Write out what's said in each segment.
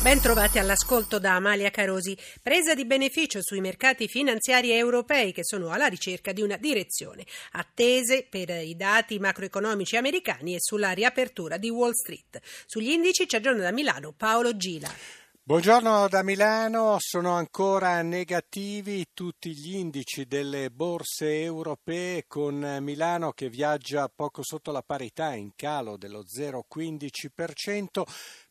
Ben trovati all'ascolto da Amalia Carosi. Presa di beneficio sui mercati finanziari europei che sono alla ricerca di una direzione. Attese per i dati macroeconomici americani e sulla riapertura di Wall Street. Sugli indici ci aggiorna da Milano Paolo Gila. Buongiorno da Milano, sono ancora negativi tutti gli indici delle borse europee con Milano che viaggia poco sotto la parità in calo dello 0,15%,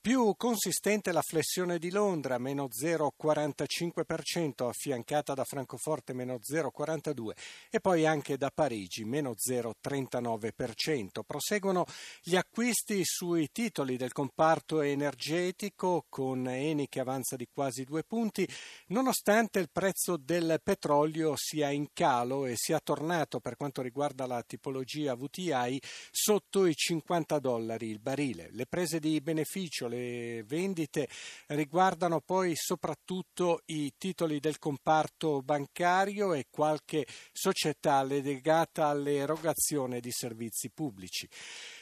più consistente la flessione di Londra, meno 0,45%, affiancata da Francoforte, meno 0,42%, e poi anche da Parigi, meno 0,39%. Proseguono gli acquisti sui titoli del comparto energetico, con Eni che avanza di quasi due punti, nonostante il prezzo del petrolio sia in calo e sia tornato, per quanto riguarda la tipologia VTI, sotto i 50 dollari il barile. Le prese di beneficio, le vendite riguardano poi soprattutto i titoli del comparto bancario e qualche società legata all'erogazione di servizi pubblici.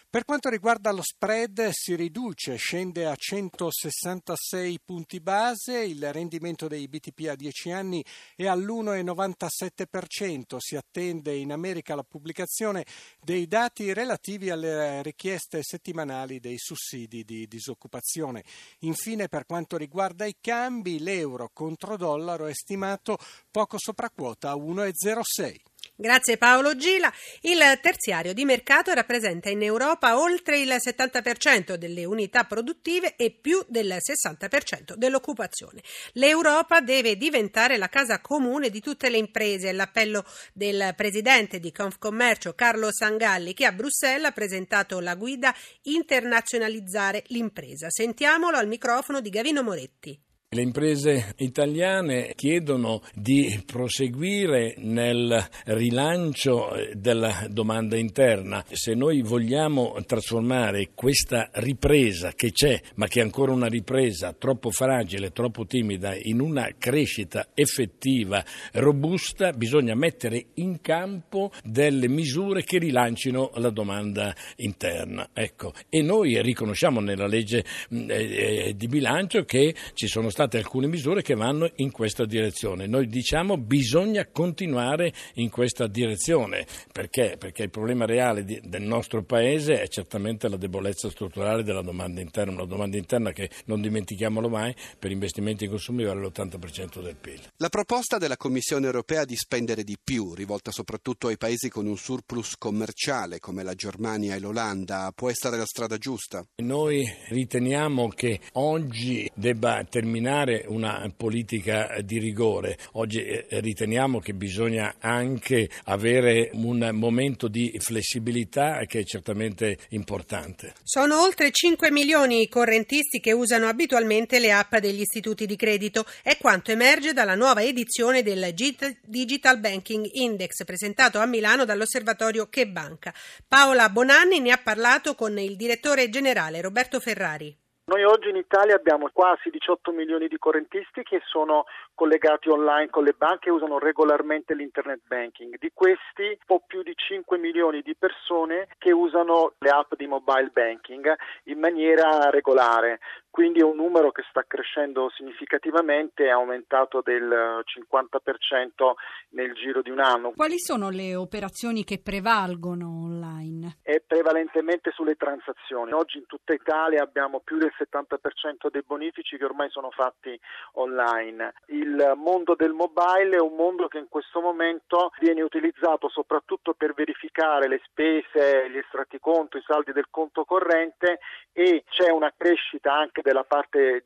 Per quanto riguarda lo spread si riduce, scende a 166 punti base, il rendimento dei BTP a 10 anni è all'1,97%, si attende in America la pubblicazione dei dati relativi alle richieste settimanali dei sussidi di disoccupazione. Infine per quanto riguarda i cambi, l'euro contro dollaro è stimato poco sopra quota a 1,06. Grazie Paolo Gila. Il terziario di mercato rappresenta in Europa oltre il 70% delle unità produttive e più del 60% dell'occupazione. L'Europa deve diventare la casa comune di tutte le imprese. L'appello del presidente di Confcommercio Carlo Sangalli che a Bruxelles ha presentato la guida Internazionalizzare l'impresa. Sentiamolo al microfono di Gavino Moretti. Le imprese italiane chiedono di proseguire nel rilancio della domanda interna. Se noi vogliamo trasformare questa ripresa che c'è, ma che è ancora una ripresa troppo fragile, troppo timida, in una crescita effettiva, robusta, bisogna mettere in campo delle misure che rilancino la domanda interna. Ecco. E noi riconosciamo nella legge mm, eh, di bilancio che ci sono state alcune misure che vanno in questa direzione. Noi diciamo bisogna continuare in questa direzione. Perché? Perché il problema reale di, del nostro Paese è certamente la debolezza strutturale della domanda interna, una domanda interna che, non dimentichiamolo mai, per investimenti in consumi vale l'80% del PIL. La proposta della Commissione europea di spendere di più, rivolta soprattutto ai paesi con un surplus commerciale come la Germania e l'Olanda, può essere la strada giusta? Noi riteniamo che oggi debba terminare terminare una politica di rigore. Oggi eh, riteniamo che bisogna anche avere un momento di flessibilità che è certamente importante. Sono oltre 5 milioni i correntisti che usano abitualmente le app degli istituti di credito. È quanto emerge dalla nuova edizione del Digital Banking Index presentato a Milano dall'osservatorio Che Banca. Paola Bonanni ne ha parlato con il direttore generale Roberto Ferrari. Noi oggi in Italia abbiamo quasi 18 milioni di correntisti che sono collegati online con le banche e usano regolarmente l'internet banking. Di questi, un po' più di 5 milioni di persone che usano le app di mobile banking in maniera regolare quindi è un numero che sta crescendo significativamente, è aumentato del 50% nel giro di un anno. Quali sono le operazioni che prevalgono online? È prevalentemente sulle transazioni. Oggi in tutta Italia abbiamo più del 70% dei bonifici che ormai sono fatti online. Il mondo del mobile è un mondo che in questo momento viene utilizzato soprattutto per verificare le spese, gli estratti conto, i saldi del conto corrente e c'è una crescita anche della parte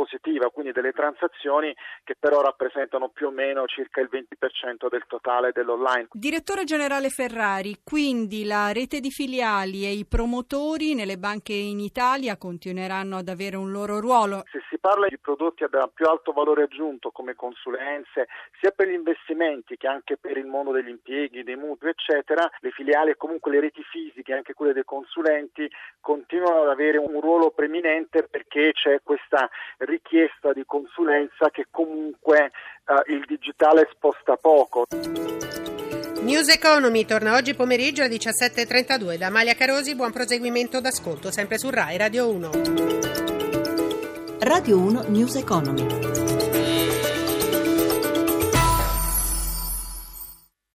dispositiva, quindi delle transazioni che però rappresentano più o meno circa il 20% del totale dell'online. Direttore generale Ferrari, quindi la rete di filiali e i promotori nelle banche in Italia continueranno ad avere un loro ruolo. Se si parla di prodotti a più alto valore aggiunto come consulenze, sia per gli investimenti che anche per il mondo degli impieghi, dei mutui, eccetera, le filiali e comunque le reti fisiche, anche quelle dei consulenti, continuano ad avere un ruolo preminente perché c'è questa richiesta di consulenza che comunque eh, il digitale sposta poco. News Economy torna oggi pomeriggio alle 17.32 da Amalia Carosi, buon proseguimento d'ascolto sempre su RAI Radio 1. Radio 1 News Economy.